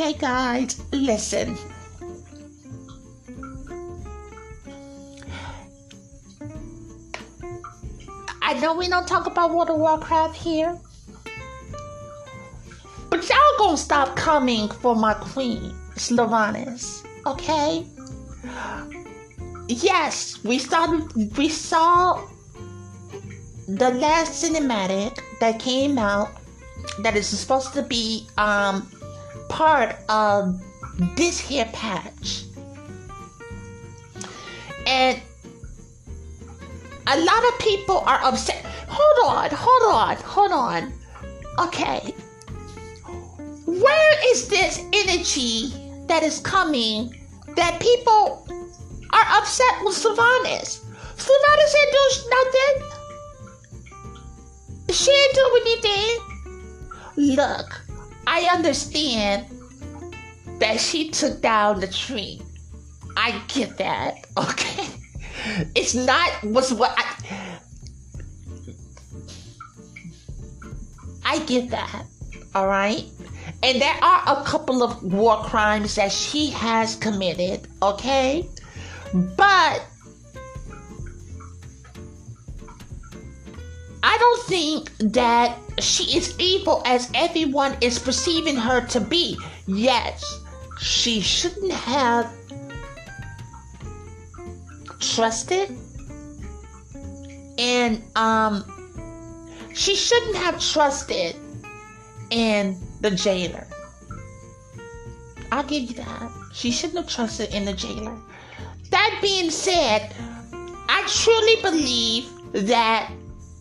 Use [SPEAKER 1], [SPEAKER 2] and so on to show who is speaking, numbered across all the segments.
[SPEAKER 1] Okay, guys, listen. I know we don't talk about World of Warcraft here, but y'all gonna stop coming for my queen, Sylvanas, okay? Yes, we started. We saw the last cinematic that came out that is supposed to be um part of this here patch. And a lot of people are upset. Hold on, hold on, hold on. Okay. Where is this energy that is coming that people are upset with Sylvanas? Sylvanas didn't do nothing. She didn't do anything. Look, I understand that she took down the tree. I get that, okay? It's not was what I I get that, all right? And there are a couple of war crimes that she has committed, okay? But I don't think that she is evil as everyone is perceiving her to be. Yes, she shouldn't have trusted and um she shouldn't have trusted in the jailer. I'll give you that. She shouldn't have trusted in the jailer. That being said, I truly believe that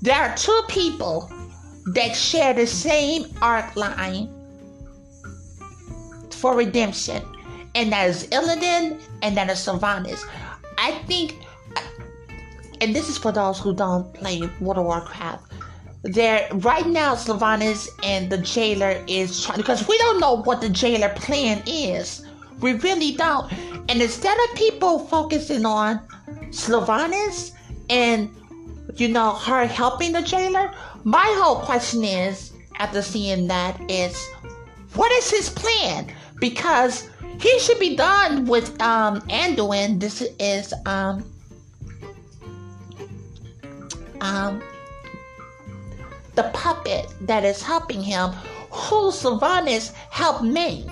[SPEAKER 1] there are two people that share the same arc line for redemption, and that is Illidan and that is Sylvanas. I think, and this is for those who don't play World of Warcraft. There, right now, Sylvanas and the jailer is trying because we don't know what the jailer plan is. We really don't. And instead of people focusing on Sylvanas and you know, her helping the jailer. My whole question is, after seeing that, is what is his plan? Because he should be done with um Anduin. This is um um the puppet that is helping him, who Sylvanas helped make.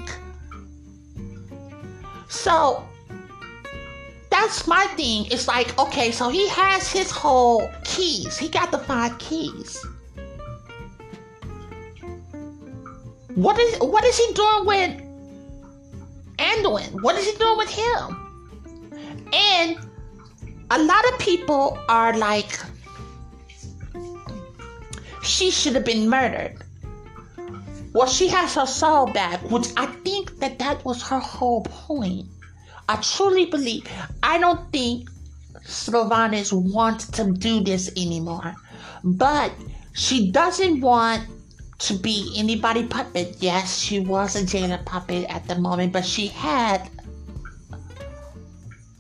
[SPEAKER 1] So that's my thing. It's like, okay, so he has his whole keys. He got the five keys. What is what is he doing with Anduin? What is he doing with him? And a lot of people are like, she should have been murdered. Well, she has her soul back, which I think that that was her whole point. I truly believe. I don't think Sylvanas wants to do this anymore, but she doesn't want to be anybody puppet. Yes, she was a jailer puppet at the moment, but she had,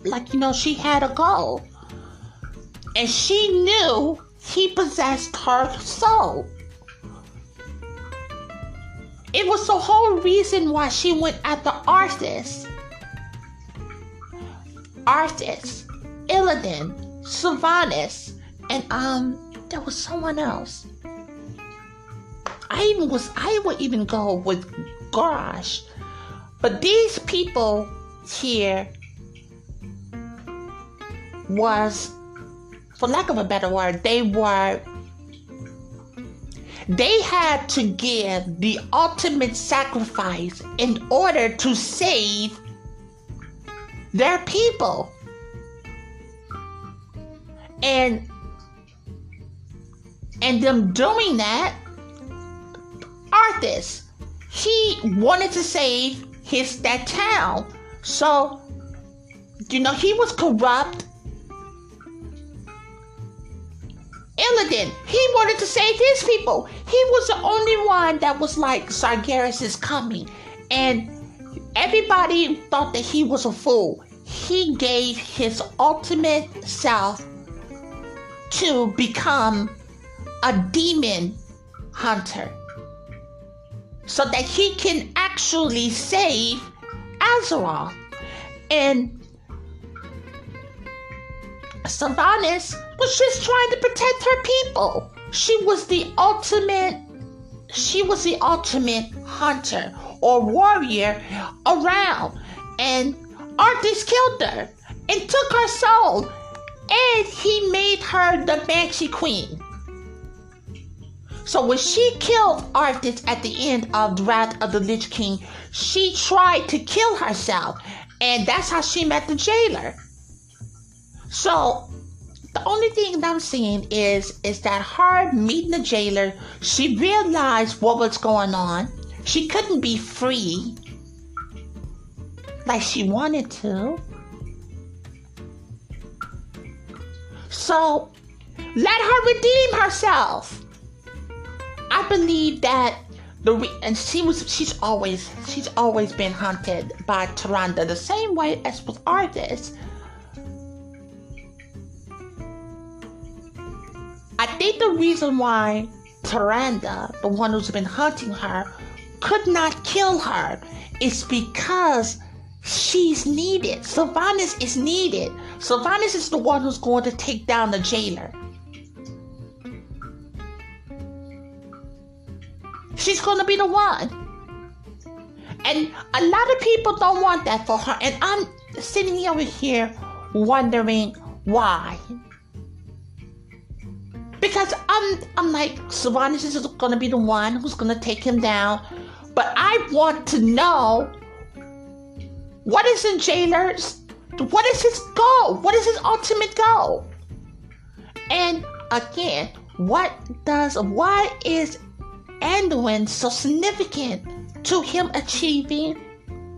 [SPEAKER 1] like you know, she had a goal, and she knew he possessed her soul. It was the whole reason why she went after Arthas Arthas, Illidan, Sylvanas, and um, there was someone else. I even was I would even go with Garrosh, but these people here was, for lack of a better word, they were. They had to give the ultimate sacrifice in order to save they're people. And And them doing that, Arthas, he wanted to save his that town. So, you know, he was corrupt. Illidan, he wanted to save his people. He was the only one that was like, Sargeras is coming. And everybody thought that he was a fool. He gave his ultimate self to become a demon hunter so that he can actually save Azeroth. And Sylvanas was just trying to protect her people. She was the ultimate she was the ultimate hunter or warrior around. And Arthas killed her and took her soul. And he made her the Banshee Queen. So when she killed Arthas at the end of the Wrath of the Lich King, she tried to kill herself. And that's how she met the jailer. So the only thing that I'm seeing is is that her meeting the jailer, she realized what was going on. She couldn't be free like she wanted to. So let her redeem herself. I believe that the re- and she was she's always she's always been hunted by Tyrande the same way as with Arthas. I think the reason why Tyrande, the one who's been hunting her, could not kill her is because she's needed. Sylvanas is needed. Sylvanas is the one who's going to take down the jailer. She's going to be the one. And a lot of people don't want that for her. And I'm sitting over here wondering why. Because I'm I'm like, Sylvanas is gonna be the one who's gonna take him down. But I want to know what is the Jailer's what is his goal? What is his ultimate goal? And again, what does why is Anduin so significant to him achieving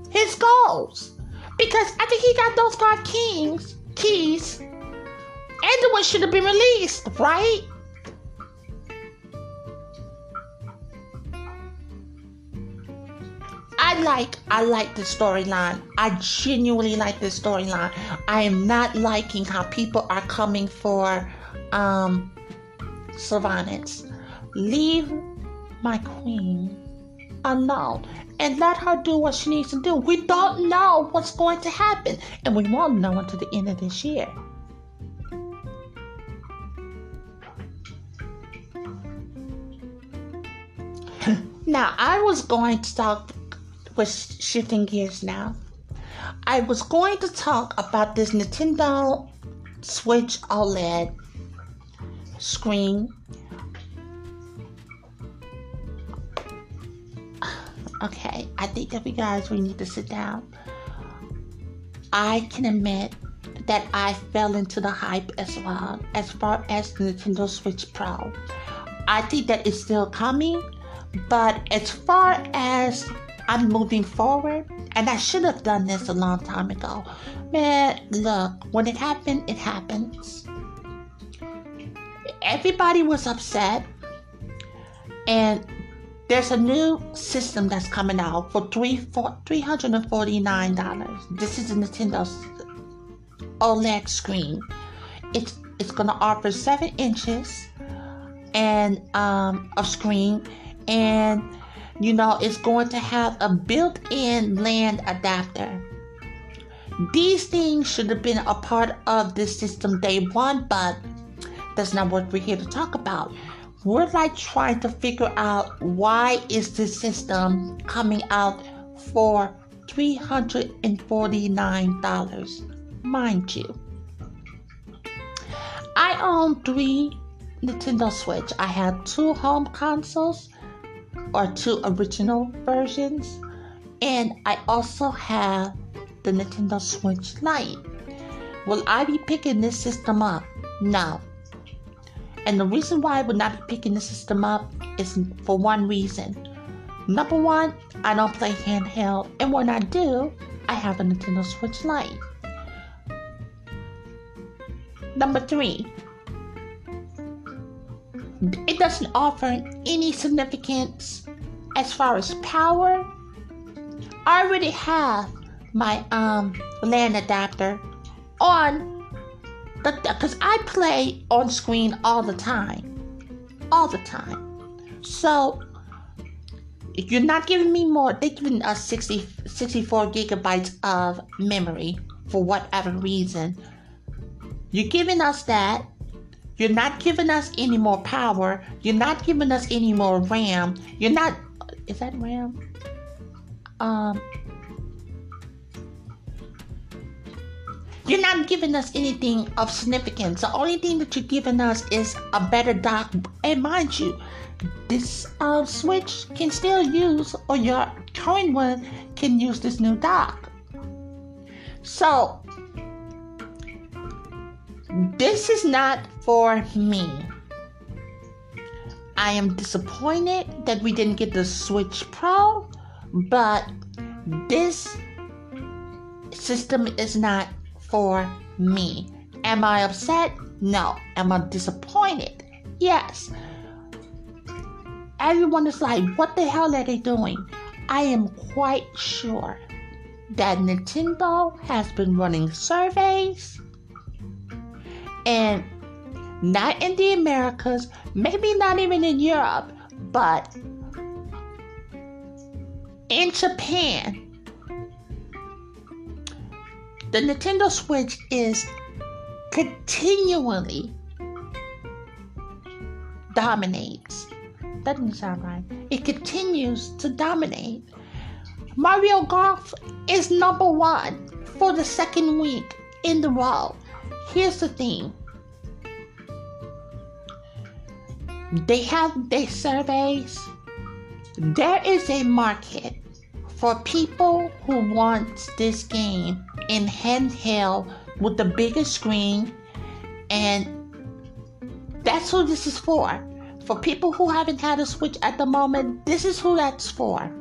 [SPEAKER 1] his goals? Because after he got those five kings keys, Anduin should have been released, right? I like I like the storyline. I genuinely like the storyline. I am not liking how people are coming for um Sylvanas. Leave my queen alone and let her do what she needs to do. We don't know what's going to happen, and we won't know until the end of this year. now, I was going to talk shifting gears now. I was going to talk about this Nintendo Switch OLED screen. Okay, I think that we guys we need to sit down. I can admit that I fell into the hype as well as far as the Nintendo Switch Pro. I think that it's still coming, but as far as I'm moving forward, and I should have done this a long time ago. Man, look, when it happened, it happens. Everybody was upset, and there's a new system that's coming out for three for three hundred and forty nine dollars. This is a Nintendo OLED screen. It's it's gonna offer seven inches and um, of screen and you know, it's going to have a built in LAN adapter. These things should have been a part of this system day one, but that's not what we're here to talk about. We're like trying to figure out why is this system coming out for $349, mind you. I own three Nintendo Switch. I have two home consoles or two original versions. And I also have the Nintendo Switch Lite. Will I be picking this system up? No. And the reason why I would not be picking the system up is for one reason. Number one, I don't play handheld, and when I do, I have a Nintendo Switch Lite. Number three, it doesn't offer any significance as far as power. I already have my um LAN adapter on the because I play on screen all the time, all the time. So if you're not giving me more. They're giving us 60, 64 gigabytes of memory for whatever reason. You're giving us that. You're not giving us any more power. You're not giving us any more RAM. You're not. Is that RAM? Um. You're not giving us anything of significance. The only thing that you're giving us is a better dock. And mind you, this uh, switch can still use, or your current one can use this new dock. So, this is not for me. I am disappointed that we didn't get the Switch Pro, but this system is not for me. Am I upset? No. Am I disappointed? Yes. Everyone is like, what the hell are they doing? I am quite sure that Nintendo has been running surveys and not in the Americas, maybe not even in Europe, but in Japan. The Nintendo Switch is continually dominates That doesn't sound right. It continues to dominate. Mario Golf is number one for the second week in the row. Here's the thing. They have their surveys. There is a market for people who want this game in handheld with the biggest screen and that's who this is for. For people who haven't had a Switch at the moment, this is who that's for.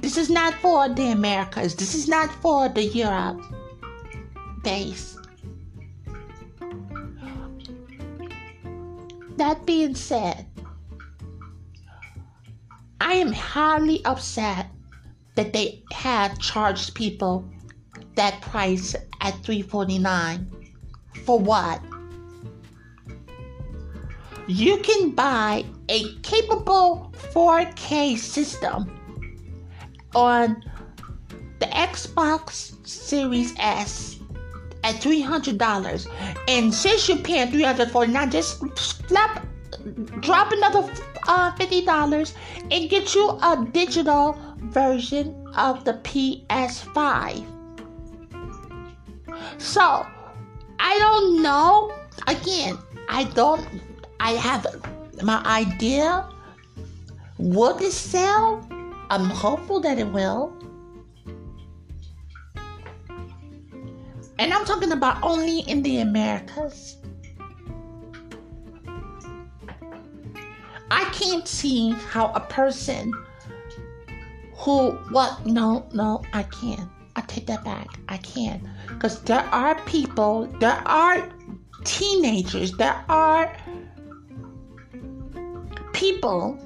[SPEAKER 1] This is not for the Americas. This is not for the Europe base. That being said, I am highly upset that they had charged people that price at 349 for what? you can buy a capable 4K system on the Xbox Series S at $300. And since you're paying 349, just slap, drop another uh, $50 and get you a digital version of the PS5. So, I don't know. Again, I don't I have my idea. Will this sell? I'm hopeful that it will. And I'm talking about only in the Americas. I can't see how a person who, what, no, no, I can't. I take that back. I can't. Because there are people, there are teenagers, there are people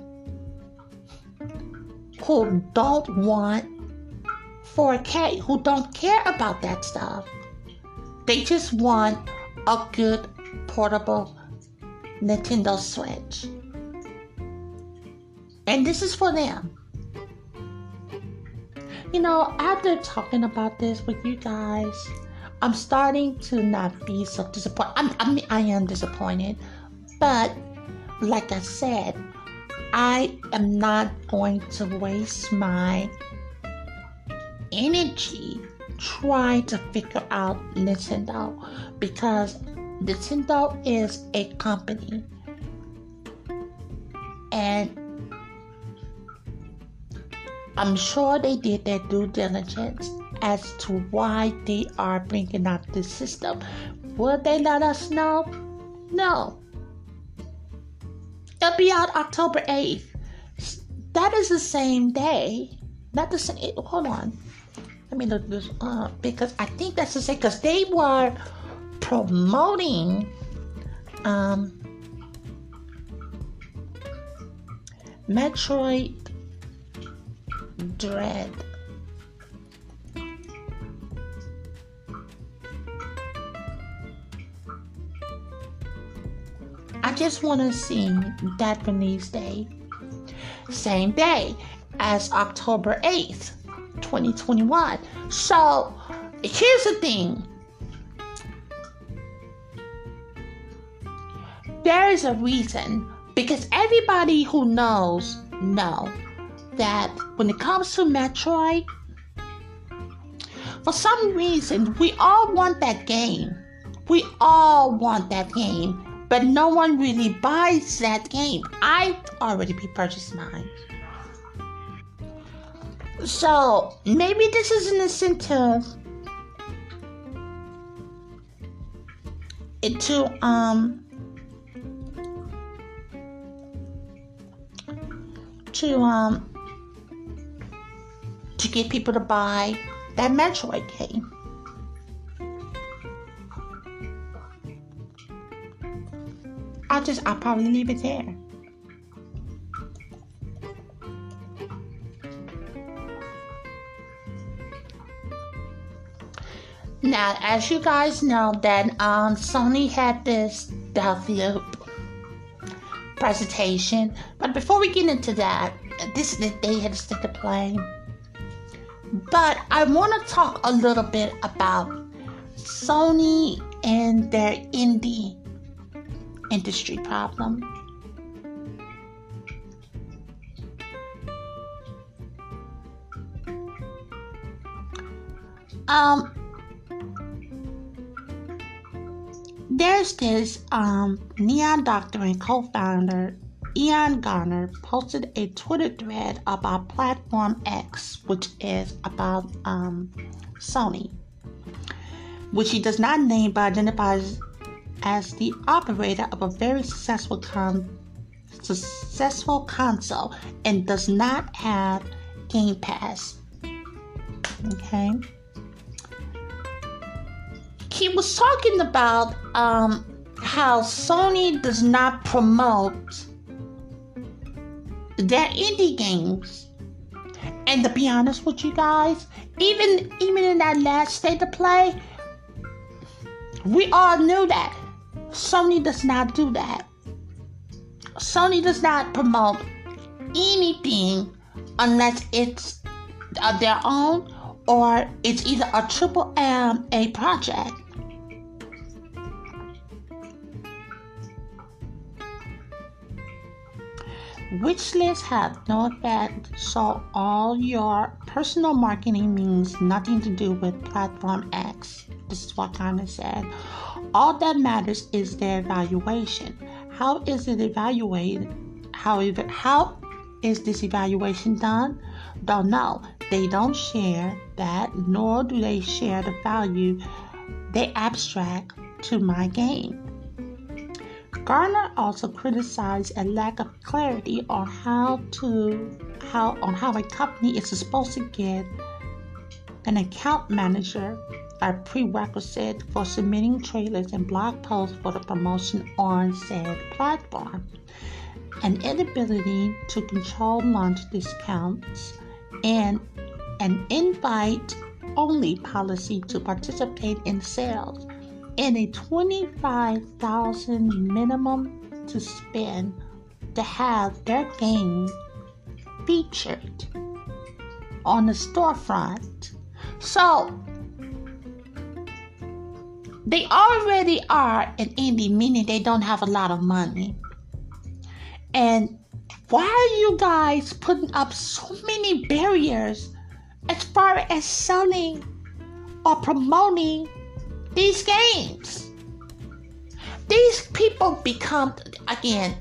[SPEAKER 1] who don't want 4K, who don't care about that stuff. They just want a good portable Nintendo Switch. And this is for them. You know, after talking about this with you guys, I'm starting to not be so disappointed. I'm, I mean, I am disappointed, but like I said, I am not going to waste my energy trying to figure out Nintendo because Nintendo is a company and I'm sure they did their due diligence as to why they are bringing out this system. Will they let us know? No, It'll be out October 8th. That is the same day. Not the same. Hold on. Let me look this up because I think that's the same. Because they were promoting um, Metroid Dread. I just want to see that release day. Same day as October 8th, 2021. So here's the thing. There is a reason because everybody who knows know that when it comes to Metroid, for some reason, we all want that game. We all want that game, but no one really buys that game. I already purchased mine. So maybe this is an incentive to um to um to get people to buy that Metroid game. I'll just I'll probably leave it there. Now, as you guys know, that um, Sony had this Deathloop presentation, but before we get into that, this is the day had to stick to play. But I want to talk a little bit about Sony and their indie industry problem. Um, there's this um, Neon Doctrine and co-founder Ian Garner posted a Twitter thread about Platform X, which is about um, Sony, which he does not name but identifies as the operator of a very successful con- successful console and does not have Game Pass. Okay he was talking about um, how Sony does not promote their indie games. And to be honest with you guys, even even in that last state of play, we all knew that Sony does not do that. Sony does not promote anything unless it's uh, their own or it's either a triple M A project. Which lists have no effect, so all your personal marketing means nothing to do with Platform X. This is what Garner said. All that matters is their evaluation. How is it evaluated? How, ev- how is this evaluation done? Don't know. They don't share that, nor do they share the value they abstract to my game. Garner also criticized a lack of clarity on how to how on how a company is supposed to get an account manager a prerequisite for submitting trailers and blog posts for the promotion on said platform. An inability to control launch discounts and an invite only policy to participate in sales and a 25,000 minimum to spend to have their game featured on the storefront. So they already are an indie, meaning they don't have a lot of money. And why are you guys putting up so many barriers as far as selling or promoting these games. These people become, again,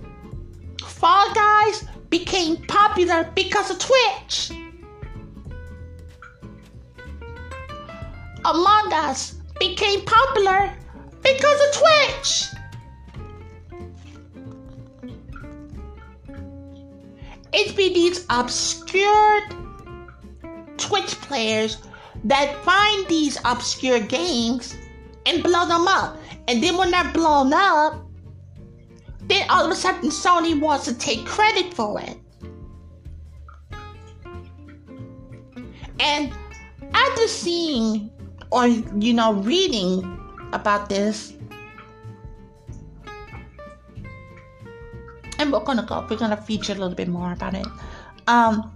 [SPEAKER 1] Fall Guys became popular because of Twitch. Among Us became popular because of Twitch. These obscure Twitch players that find these obscure games and blow them up. And then when they're blown up, then all of a sudden Sony wants to take credit for it. And after seeing or you know reading about this, and we're gonna go, we're gonna feature a little bit more about it. Um,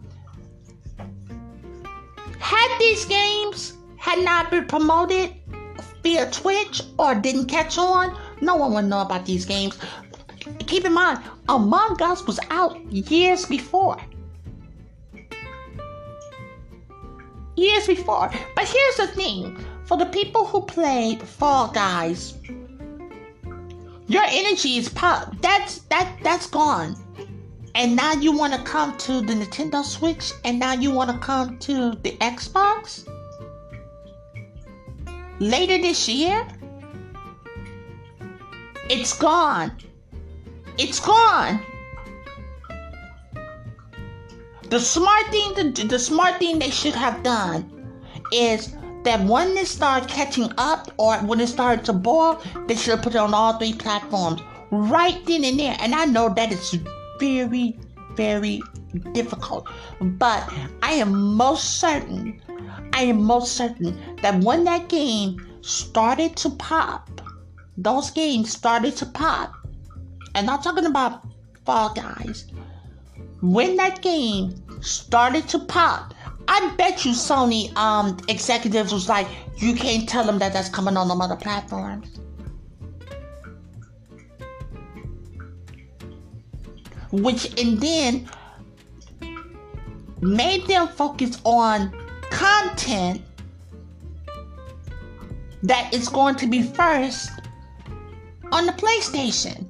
[SPEAKER 1] had these games had not been promoted via Twitch or didn't catch on, no one would know about these games. Keep in mind, Among Us was out years before. Years before. But here's the thing for the people who played Fall Guys, your energy is pop. That's that that's gone. And now you want to come to the Nintendo Switch and now you want to come to the Xbox? Later this year? It's gone. It's gone. The smart thing, the, the smart thing they should have done is that when they start catching up or when it started to boil, they should have put it on all three platforms right then and there. And I know that is very, very difficult, but I am most certain, I am most certain that when that game started to pop, those games started to pop, and not talking about Fall Guys. When that game started to pop, I bet you Sony um, executives was like, you can't tell them that that's coming on them other platforms. Which and then made them focus on content that is going to be first on the PlayStation.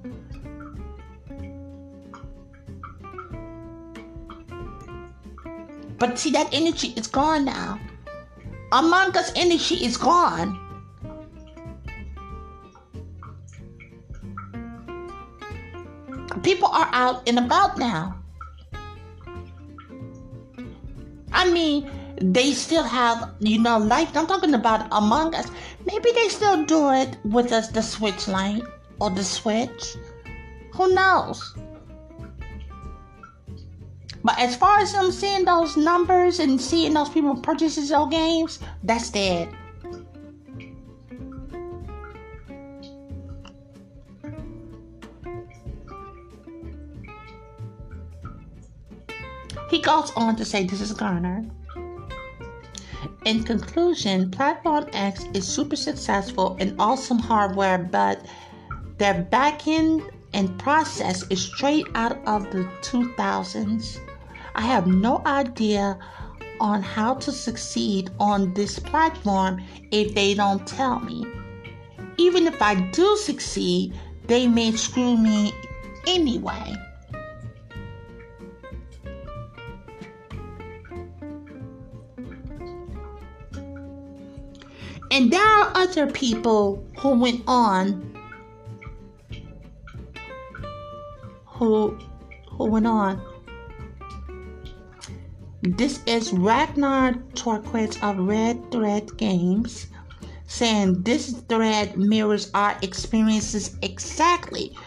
[SPEAKER 1] But see, that energy is gone now. Among Us energy is gone. People are out and about now. I mean, they still have, you know, life. I'm talking about Among Us. Maybe they still do it with us, the Switch Lite or the Switch. Who knows? But as far as I'm seeing those numbers and seeing those people purchasing those games, that's dead. He goes on to say this is Garner. In conclusion, Platform X is super successful and awesome hardware, but their backend and process is straight out of the 2000s. I have no idea on how to succeed on this platform if they don't tell me. Even if I do succeed, they may screw me anyway. And there are other people who went on who who went on this is Ragnar Tørnquist of Red Thread Games saying this thread mirrors our experiences exactly.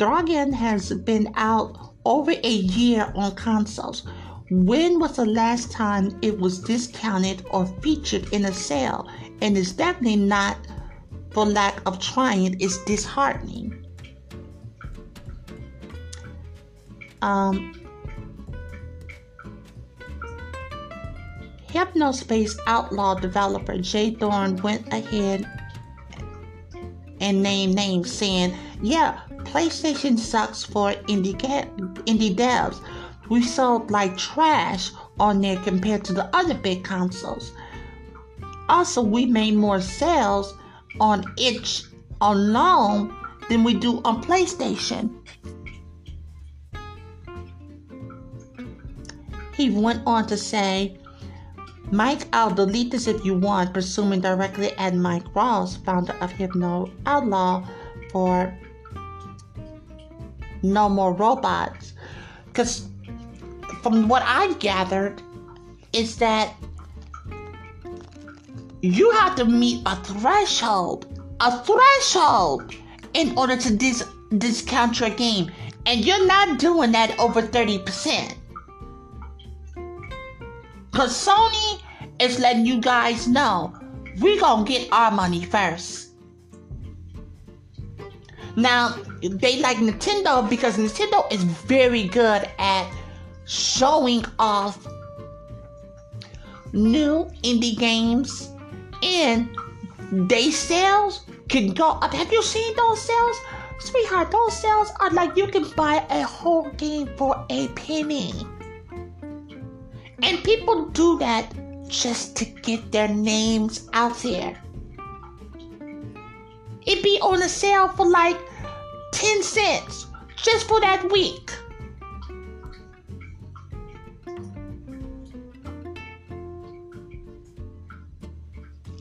[SPEAKER 1] Draugen has been out over a year on consoles. When was the last time it was discounted or featured in a sale? And it's definitely not for lack of trying, it's disheartening. Um, Hypnospace Outlaw developer Jay Tholen went ahead and named names, saying, Yeah, PlayStation sucks for indie, indie devs. We sold like trash on there compared to the other big consoles. Also, we made more sales on itch alone than we do on PlayStation. He went on to say, Mike, I'll delete this if you want, presuming directly at Mike Rose, founder of Hypno Outlaw, for No More Robots. Because from what I've gathered, is that you have to meet a threshold, a threshold, in order to dis- discount your game. And you're not doing that over 30%. Because Sony is letting you guys know we're going to get our money first. Now, they like Nintendo because Nintendo is very good at showing off new indie games and they sales can go up. Have you seen those sales? Sweetheart, those sales are like you can buy a whole game for a penny. And people do that just to get their names out there. It be on a sale for like 10 cents just for that week.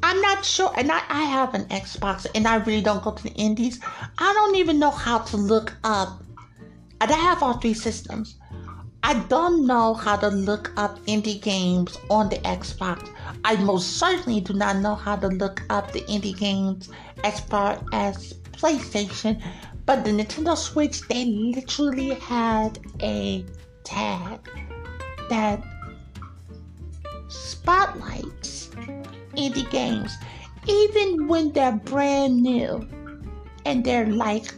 [SPEAKER 1] I'm not sure, and I, I have an Xbox, and I really don't go to the indies. I don't even know how to look up. And I have all three systems. I don't know how to look up indie games on the Xbox. I most certainly do not know how to look up the indie games as far as PlayStation. But the Nintendo Switch, they literally had a tag that spotlights indie games, even when they're brand new and they're like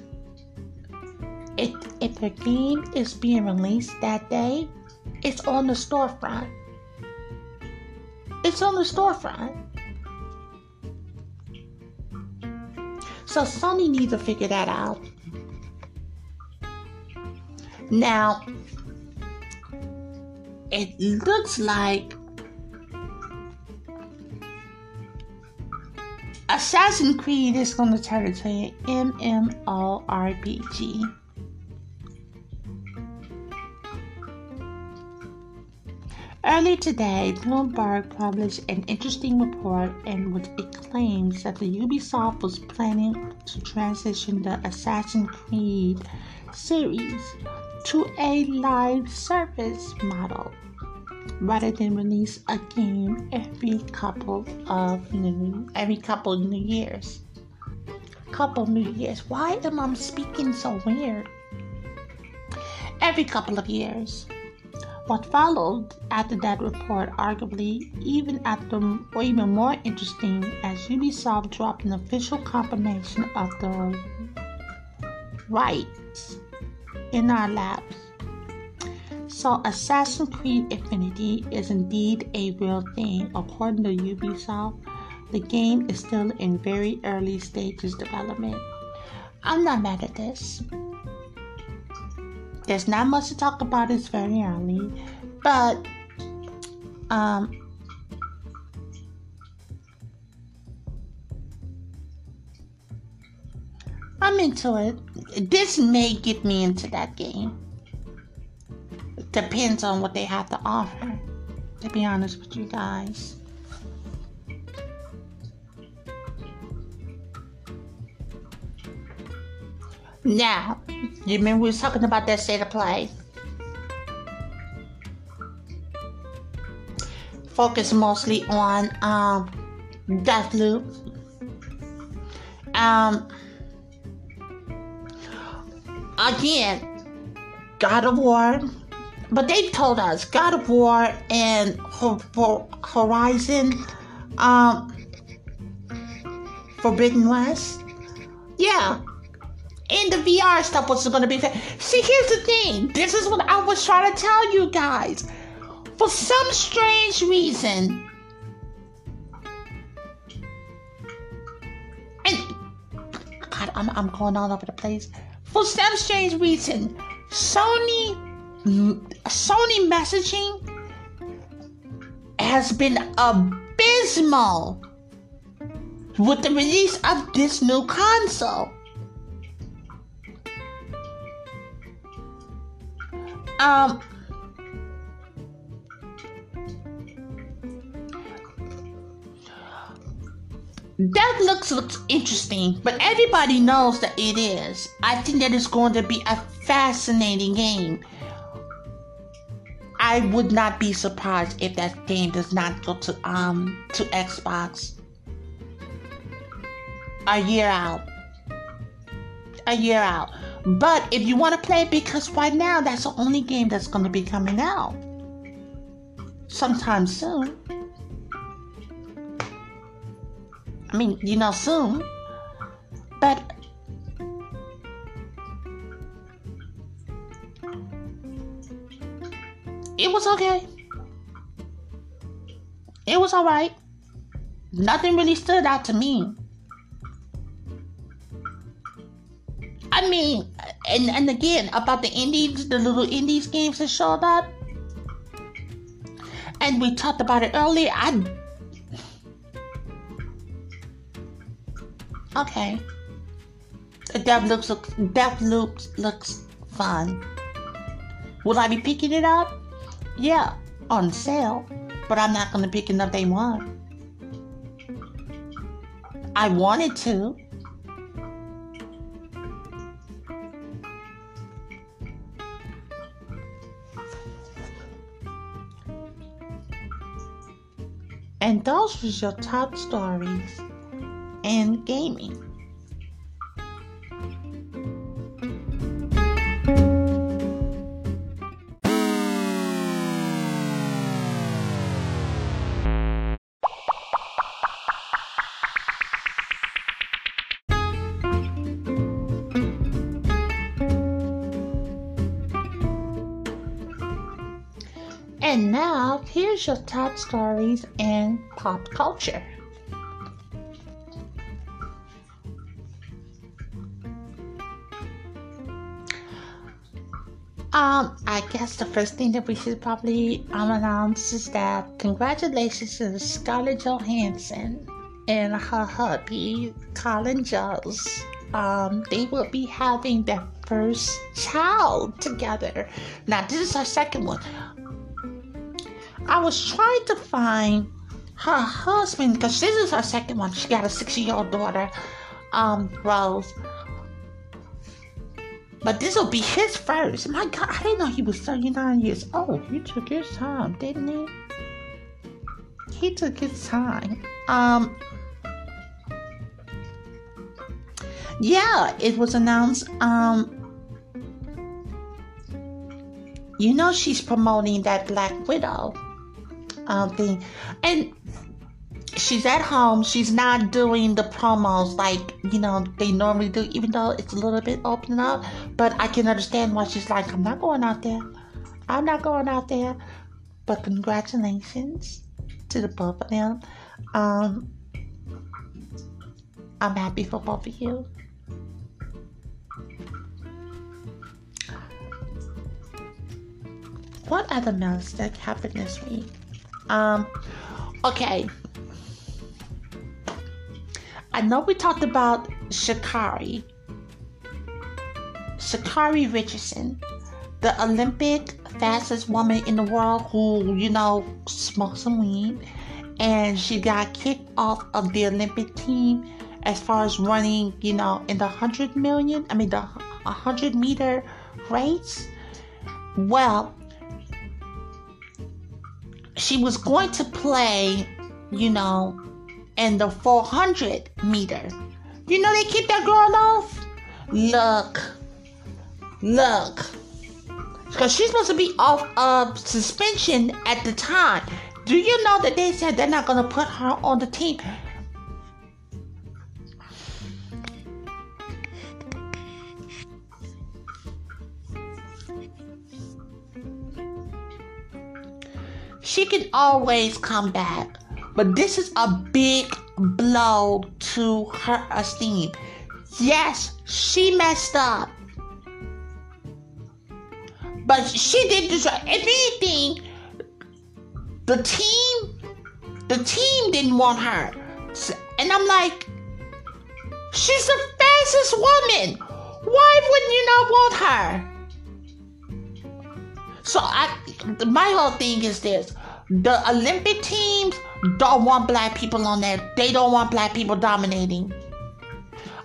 [SPEAKER 1] if, if a game is being released that day, it's on the storefront. It's on the storefront. So Sony needs to figure that out. Now, it looks like Assassin's Creed is going to turn into an MMORPG. Earlier today, Bloomberg published an interesting report in which it claims that the Ubisoft was planning to transition the Assassin's Creed series to a live service model rather than release a game every couple of new every couple new years. Couple new years. Why am I speaking so weird? Every couple of years. What followed after that report, arguably even after or even more interesting, as Ubisoft dropped an official confirmation of the rights in our laps. So, Assassin's Creed Infinity is indeed a real thing. According to Ubisoft, the game is still in very early stages development. I'm not mad at this. There's not much to talk about, it's very early, but um, I'm into it. This may get me into that game. Depends on what they have to offer, to be honest with you guys. Now, you remember we was talking about that state of play? Focus mostly on um, Deathloop. Um, again, God of War. But they told us God of War and Horizon um, Forbidden West. Yeah, and the VR stuff was going to be. See, here's the thing. This is what I was trying to tell you guys. For some strange reason, I'm, I'm going all over the place. For some strange reason, Sony Sony messaging has been abysmal with the release of this new console. Um, that looks looks interesting, but everybody knows that it is. I think that it's going to be a fascinating game. I would not be surprised if that game does not go to um to Xbox. A year out. A year out. But if you want to play it, because right now that's the only game that's going to be coming out sometime soon. I mean, you know, soon. But it was okay. It was alright. Nothing really stood out to me. I mean, and and again about the indies, the little indies games that showed up, and we talked about it earlier. I okay. Death looks Death looks looks fun. Will I be picking it up? Yeah, on sale, but I'm not gonna pick it up day one. I wanted to. And those was your top stories in gaming. And now, here's your top stories in pop culture. Um, I guess the first thing that we should probably um, announce is that congratulations to Scarlett Johansson and her hubby, Colin Jost. Um, they will be having their first child together. Now, this is our second one. I was trying to find her husband because this is her second one. She got a six-year-old daughter, um, Rose. But this will be his first. My God, I didn't know he was 39 years old. He took his time, didn't he? He took his time. Um, yeah, it was announced. Um, you know she's promoting that Black Widow um, thing, and she's at home. She's not doing the promos like you know they normally do, even though it's a little bit opening up. But I can understand why she's like, I'm not going out there. I'm not going out there. But congratulations to the both of them. Um, I'm happy for both of you. What other that happened this week? Um, okay. I know we talked about Sha'Carri, Sha'Carri Richardson, the Olympic fastest woman in the world who, you know, smokes some weed. And she got kicked off of the Olympic team as far as running, you know, in the 100 million, I mean, the 100 meter race. Well, she was going to play, you know, in the 400 meter. You know they keep that girl off? Look, look. Because she's supposed to be off of suspension at the time. Do you know that they said they're not going to put her on the team? She can always come back. But this is a big blow to her esteem. Yes, she messed up. But she did deserve if anything, the team the team didn't want her. And I'm like, she's the fastest woman. Why wouldn't you not want her? So I my whole thing is this. The Olympic teams don't want black people on there. They don't want black people dominating.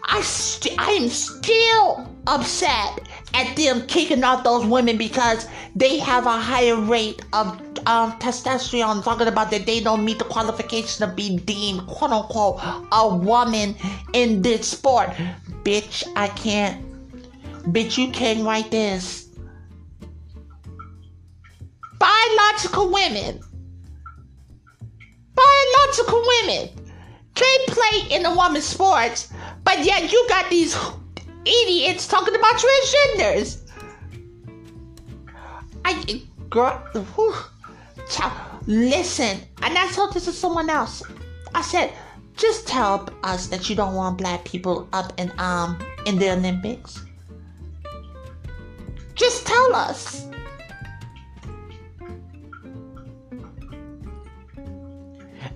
[SPEAKER 1] I st- I am still upset at them kicking out those women because they have a higher rate of um, testosterone, talking about that they don't meet the qualification to be deemed quote unquote a woman in this sport. Bitch, I can't. Bitch, you can't write this. Biological women. Biological women can't play in the women's sports, but yet you got these idiots talking about transgenders. I, girl, whew, listen, and I told this to someone else. I said, just tell us that you don't want black people up in um in the Olympics. Just tell us.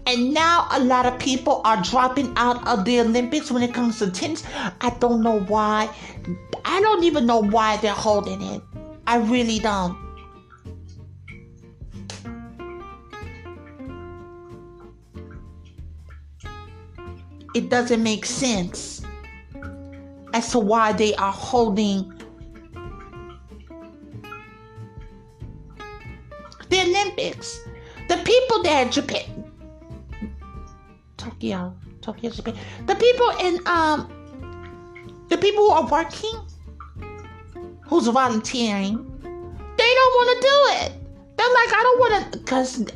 [SPEAKER 1] And now a lot of people are dropping out of the Olympics when it comes to tennis. I don't know why. I don't even know why they're holding it. I really don't. It doesn't make sense as to why they are holding the Olympics. The people there in Japan, Tokyo, Tokyo, Japan. The people in um, the people who are working, who's volunteering, they don't want to do it. They're like, I don't want to, because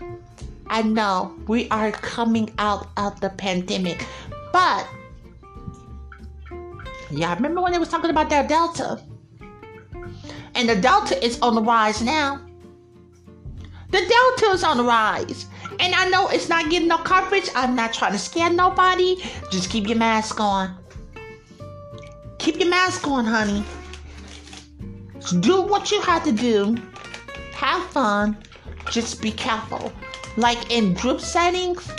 [SPEAKER 1] I know we are coming out of the pandemic, but yeah, I remember when they was talking about that Delta, and the Delta is on the rise now. The Delta is on the rise. And I know it's not getting no coverage. I'm not trying to scare nobody. Just keep your mask on. Keep your mask on, honey. Do what you have to do. Have fun. Just be careful. Like in group settings,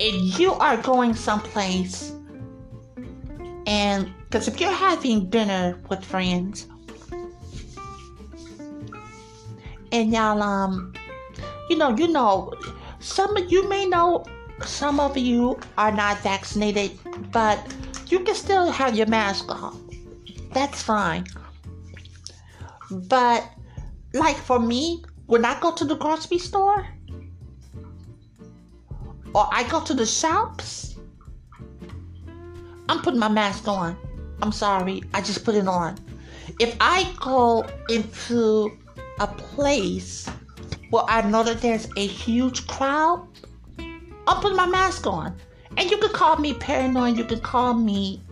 [SPEAKER 1] if you are going someplace and because if you're having dinner with friends and y'all um you know you know some you may know some of you are not vaccinated but you can still have your mask on. That's fine. But like for me when i go to the grocery store or i go to the shops i'm putting my mask on. I'm sorry i just put it on. If i go into a place where I know that there's a huge crowd, I'll put my mask on. And you can call me paranoid, you can call me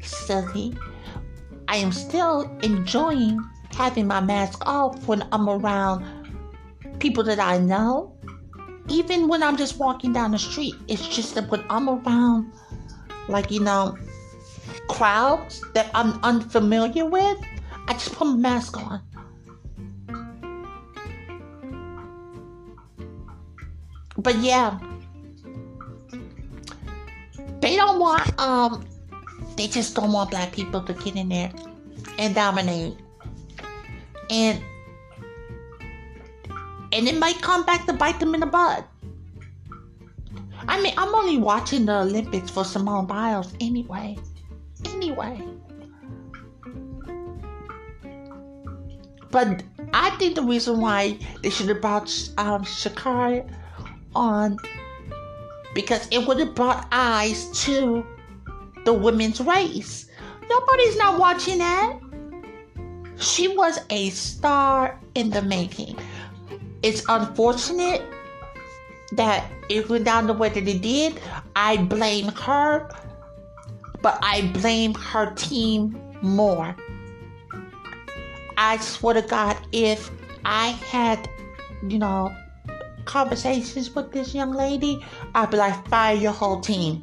[SPEAKER 1] silly. I am still enjoying having my mask off when I'm around people that I know. Even when I'm just walking down the street, it's just that when I'm around, like, you know, crowds that I'm unfamiliar with, I just put my mask on. But yeah, they don't want um, they just don't want black people to get in there and dominate, and and it might come back to bite them in the butt. I mean, I'm only watching the Olympics for Simone Biles anyway. Anyway. But I think the reason why they should have brought um, Sha'Carri on because it would have brought eyes to the women's race. Nobody's not watching that. She was a star in the making. It's unfortunate that it went down the way that it did. I blame her, but I blame her team more. I swear to God, if I had, you know, conversations with this young lady, I'd be like, fire your whole team.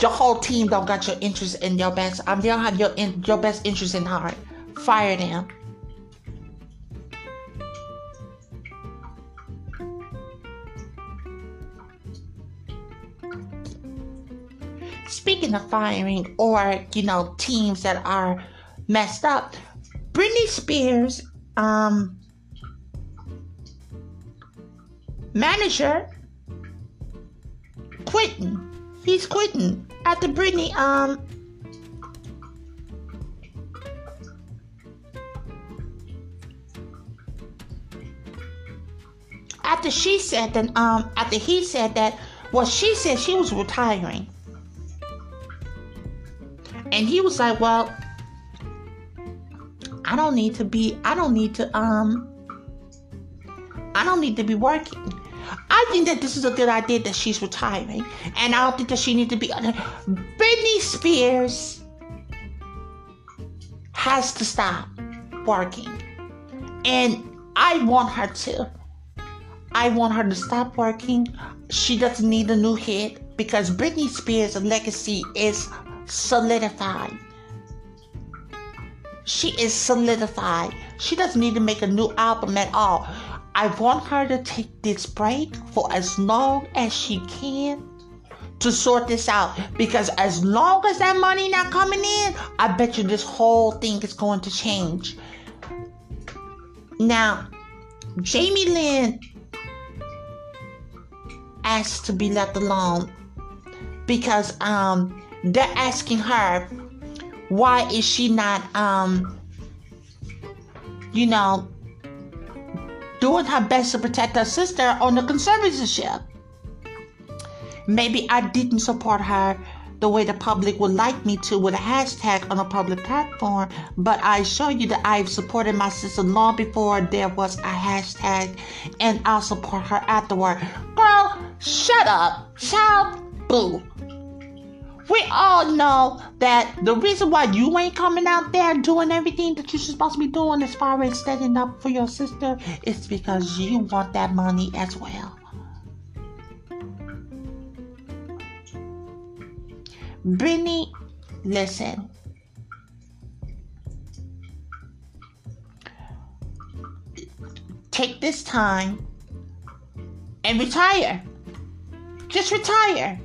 [SPEAKER 1] Your whole team don't got your interest in your best. Um, they don't have your in, your best interest in heart. Fire them. Speaking of firing or you know teams that are messed up, Britney Spears um manager quitting. He's quitting after Britney um after she said that um after he said that well she said she was retiring. And he was like, Well, I don't need to be I don't need to um I don't need to be working. I think that this is a good idea that she's retiring. And I don't think that she needs to be. Britney Spears has to stop working. And I want her to. I want her to stop working. She doesn't need a new hit because Britney Spears' legacy is solidified. She is solidified. She doesn't need to make a new album at all. I want her to take this break for as long as she can to sort this out because as long as that money not coming in, I bet you this whole thing is going to change. Now, Jamie Lynn asked to be left alone because um they're asking her why is she not um you know doing her best to protect her sister on the conservatorship maybe i didn't support her the way the public would like me to with a hashtag on a public platform, but I assure you that I've supported my sister long before there was a hashtag, and I'll support her afterward. Girl, shut up. Child, boo. We all know that the reason why you ain't coming out there doing everything that you're supposed to be doing as far as standing up for your sister is because you want that money as well. Benny, listen. Take this time and retire. Just retire.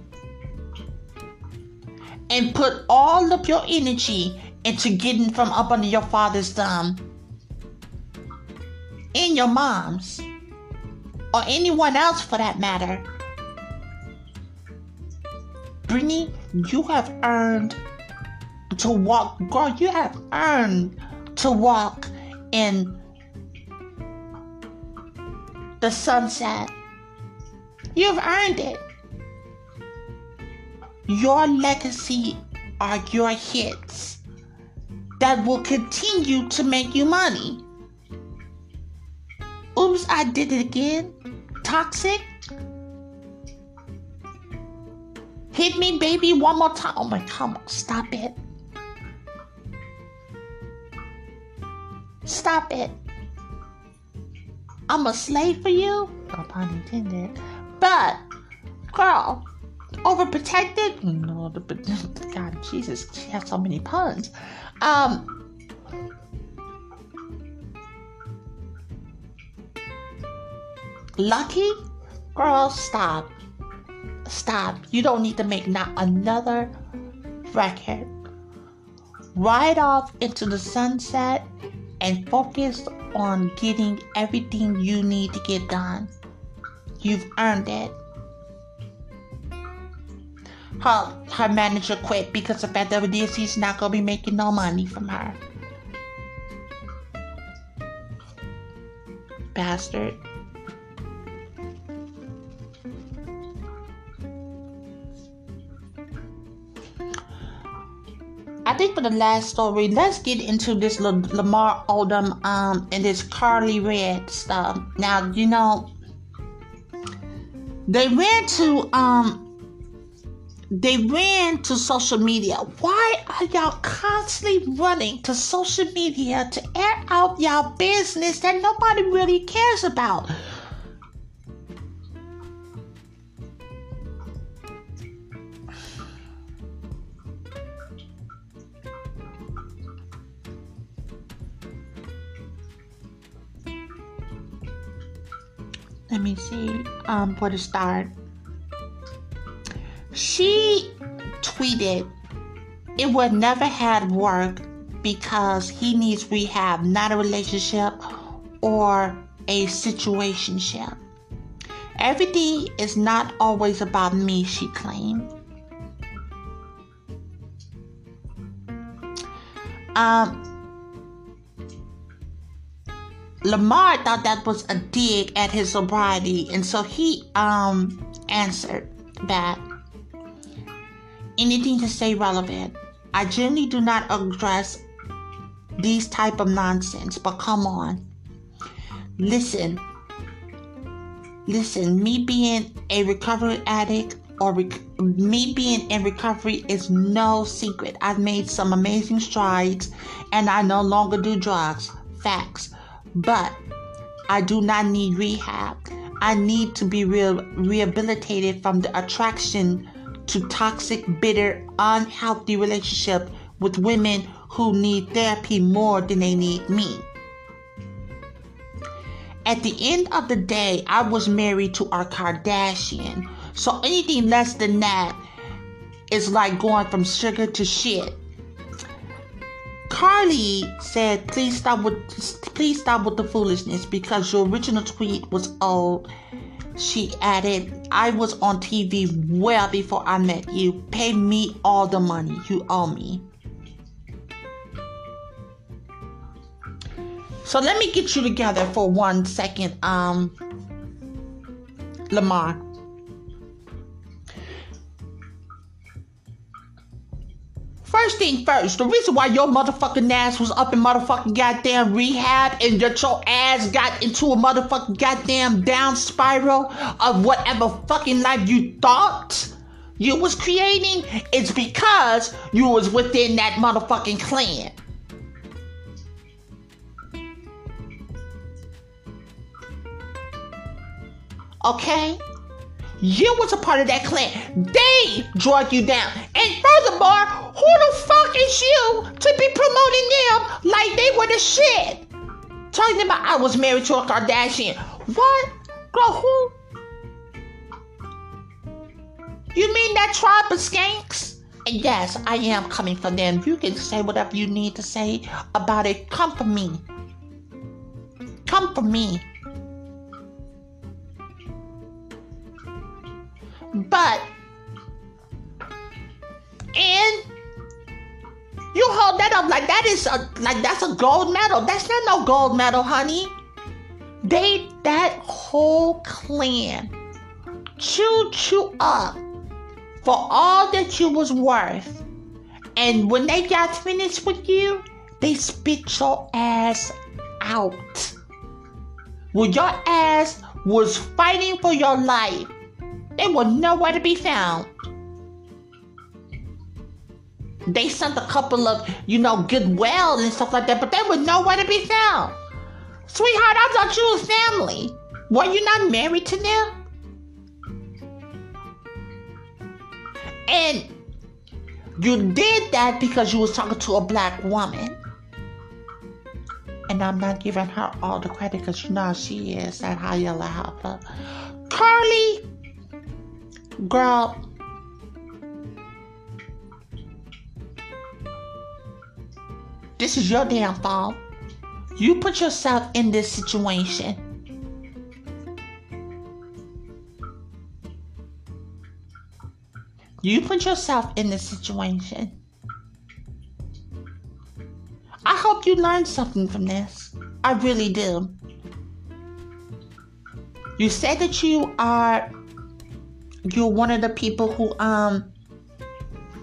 [SPEAKER 1] And put all of your energy into getting from up under your father's thumb and your mom's or anyone else for that matter. Britney, you have earned to walk, girl, you have earned to walk in the sunset. You've earned it. Your legacy are your hits that will continue to make you money. Oops, I did it again. Toxic. Hit me, baby, one more time. Oh my, come on, stop it. Stop it. I'm a slave for you. No pun intended. But, girl, overprotected. No, God, Jesus, she has so many puns. Um, lucky, girl, stop. Stop. You don't need to make not another record. Ride off into the sunset and focus on getting everything you need to get done. You've earned it. Her, her manager quit because of that WDC's not gonna be making no money from her. Bastard. I think for the last story, let's get into this Lamar Odom um and this Karlie Redd stuff. Now, you know, they went to um they ran to social media. Why are y'all constantly running to social media to air out y'all business that nobody really cares about? let me see um where to start she tweeted it would never had work because he needs rehab not a relationship or a situationship. Everything is not always about me she claimed. Um Lamar thought that was a dig at his sobriety, and so he um answered that anything to stay relevant. I generally do not address these type of nonsense, but come on. Listen. Listen, me being a recovery addict or rec- me being in recovery is no secret. I've made some amazing strides and I no longer do drugs. Facts. But I do not need rehab. I need to be re- rehabilitated from the attraction to toxic, bitter, unhealthy relationship with women who need therapy more than they need me. At the end of the day, I was married to our Kardashian. So anything less than that is like going from sugar to shit. Karlie said, "Please stop with please stop with the foolishness because your original tweet was old." She added, "I was on TV well before I met you. Pay me all the money you owe me." So let me get you together for one second, um, Lamar. First thing first, the reason why your motherfucking ass was up in motherfucking goddamn rehab and that your ass got into a motherfucking goddamn down spiral of whatever fucking life you thought you was creating is because you was within that motherfucking clan. Okay? You was a part of that clan. They drug you down. And furthermore, who the fuck is you to be promoting them like they were the shit? Talking about I was married to a Kardashian. What? Girl, who? You mean that tribe of skanks? And yes, I am coming for them. You can say whatever you need to say about it. Come for me. Come for me. But and you hold that up like that is a like that's a gold medal. That's not no gold medal, honey. They that whole clan chewed you up for all that you was worth. And when they got finished with you, they spit your ass out. When your ass was fighting for your life they were nowhere to be found. They sent a couple of, you know, good goodwill and stuff like that, but they were nowhere to be found. Sweetheart, I thought you was family. Were you not married to them? And you did that because you was talking to a black woman. And I'm not giving her all the credit because you know she is that high yellow helper. Karlie Girl, this is your damn fault. You put yourself in this situation. You put yourself in this situation. I hope you learned something from this. I really do. You said that you are you're one of the people who um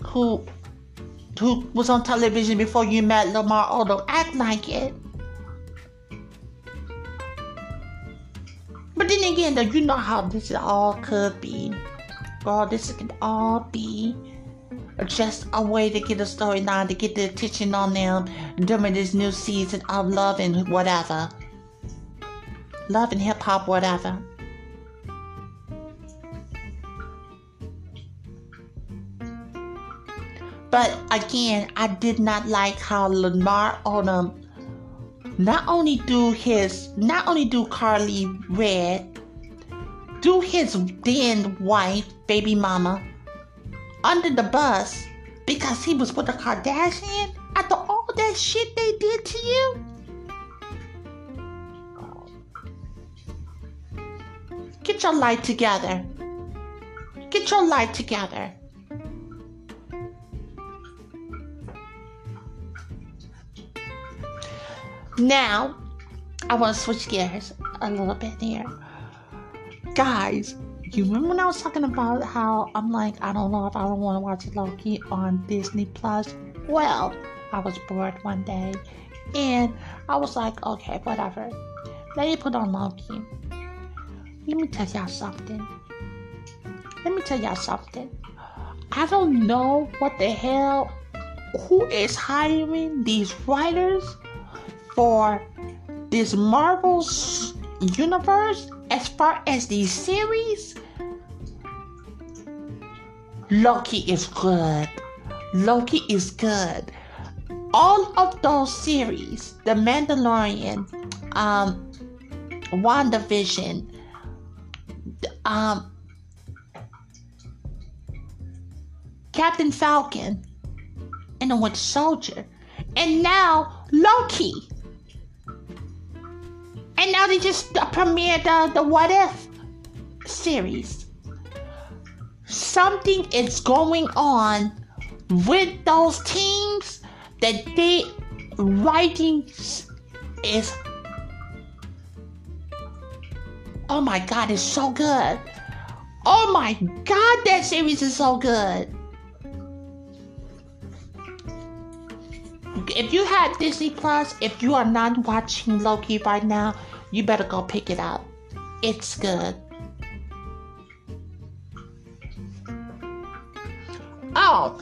[SPEAKER 1] who who was on television before you met Lamar Odom. Act like it. But then again, though, you know how this all could be. Girl, this could all be just a way to get a storyline, to get the attention on them during this new season of love and whatever. Love and hip hop, whatever. But again, I did not like how Lamar Odom um, not only do his not only do Karlie Redd, do his then wife, baby mama, under the bus because he was with a Kardashian after all that shit they did to you. Get your life together. Get your life together. Now, I want to switch gears a little bit here. Guys, you remember when I was talking about how I'm like, I don't know if I don't want to watch Loki on Disney Plus? Well, I was bored one day and I was like, okay, whatever. Let me put on Loki. Let me tell y'all something. Let me tell y'all something. I don't know what the hell who is hiring these writers for this Marvel's universe as far as these series. Loki is good. Loki is good. All of those series, The Mandalorian, um, WandaVision, um, Captain Falcon, and the Winter Soldier, and now Loki. And now they just uh, premiered the, the What If series. Something is going on with those teams that they writing is oh my god it's so good oh my god that series is so good if you have Disney Plus, if you are not watching Loki right now, you better go pick it up. It's good. Oh,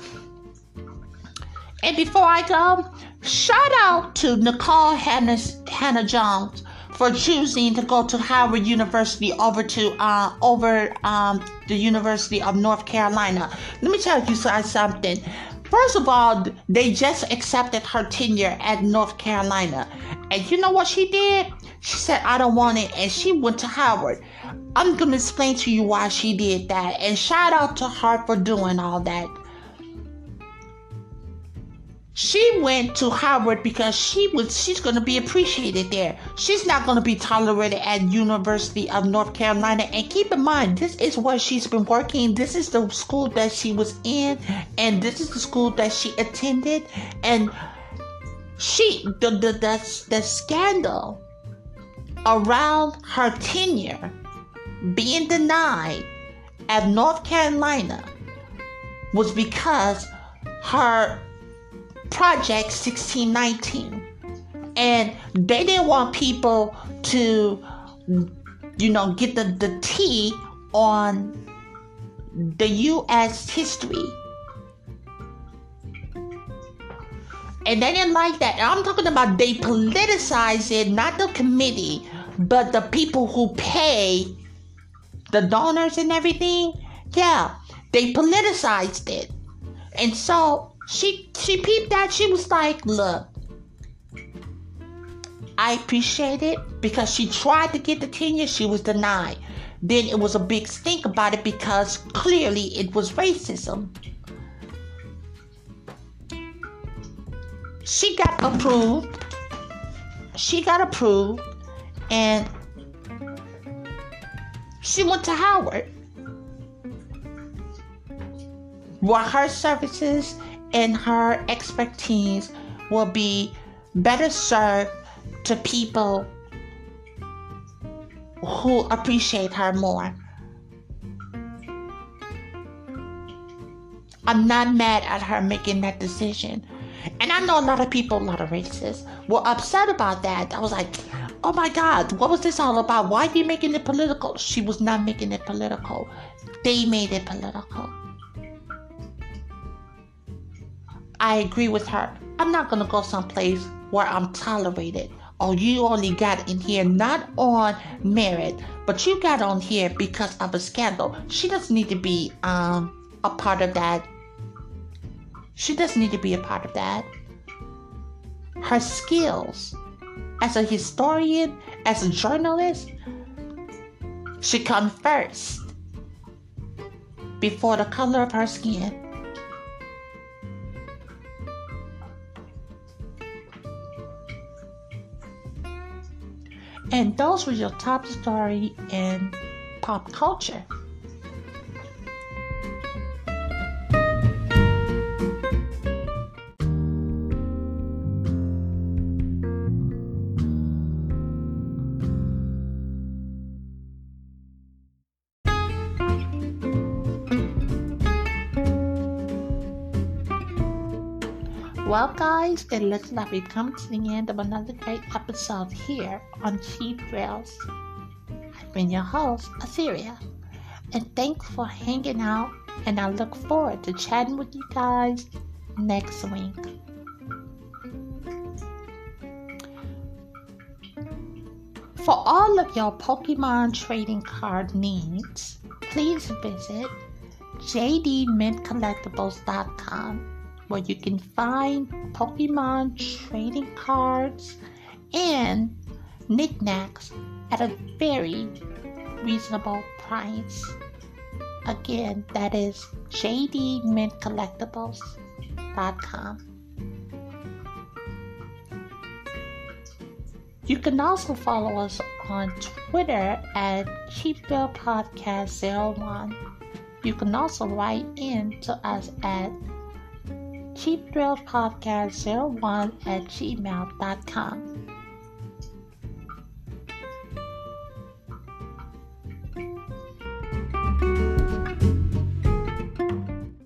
[SPEAKER 1] and before I go, shout out to Nikole Hannah, Hannah Jones for choosing to go to Howard University over to uh, over um, the University of North Carolina. Let me tell you something. First of all, they just accepted her tenure at North Carolina. And you know what she did? She said, I don't want it. And she went to Howard. I'm going to explain to you why she did that. And shout out to her for doing all that. She went to Howard because she was she's going to be appreciated there. She's not going to be tolerated at University of North Carolina. And keep in mind, this is where she's been working. This is the school that she was in, and this is the school that she attended. And she the the the, the scandal around her tenure being denied at North Carolina was because her Project 1619. And they didn't want people to, you know, get the, the tea on the U.S. history. And they didn't like that. And I'm talking about they politicize it, not the committee, but the people who pay the donors and everything. Yeah, they politicized it. And so she she peeped that. She was like, look, I appreciate it because she tried to get the tenure, she was denied. Then it was a big stink about it because clearly it was racism. She got approved. She got approved and she went to Howard. Where her services and her expertise will be better served to people who appreciate her more. I'm not mad at her making that decision. And I know a lot of people, a lot of racists, were upset about that. I was like, oh my God, what was this all about? Why are you making it political? She was not making it political. They made it political. I agree with her. I'm not going to go someplace where I'm tolerated. Oh, you only got in here not on merit, but you got on here because of a scandal. She doesn't need to be um, a part of that. She doesn't need to be a part of that. Her skills as a historian, as a journalist, should come first before the color of her skin. And those were your top story in pop culture. Well, guys, it looks like we've come to the end of another great episode here on Cheap Thrills. I've been your host, Etheria, and thanks for hanging out. And I look forward to chatting with you guys next week. For all of your Pokemon trading card needs, please visit jdmintcollectibles.com where you can find Pokemon trading cards and knickknacks at a very reasonable price. Again, that is jdmintcollectibles.com. You can also follow us on Twitter at Cheap Thrills Podcast 01. You can also write in to us at Cheap Thrills Podcast 01 at gmail.com.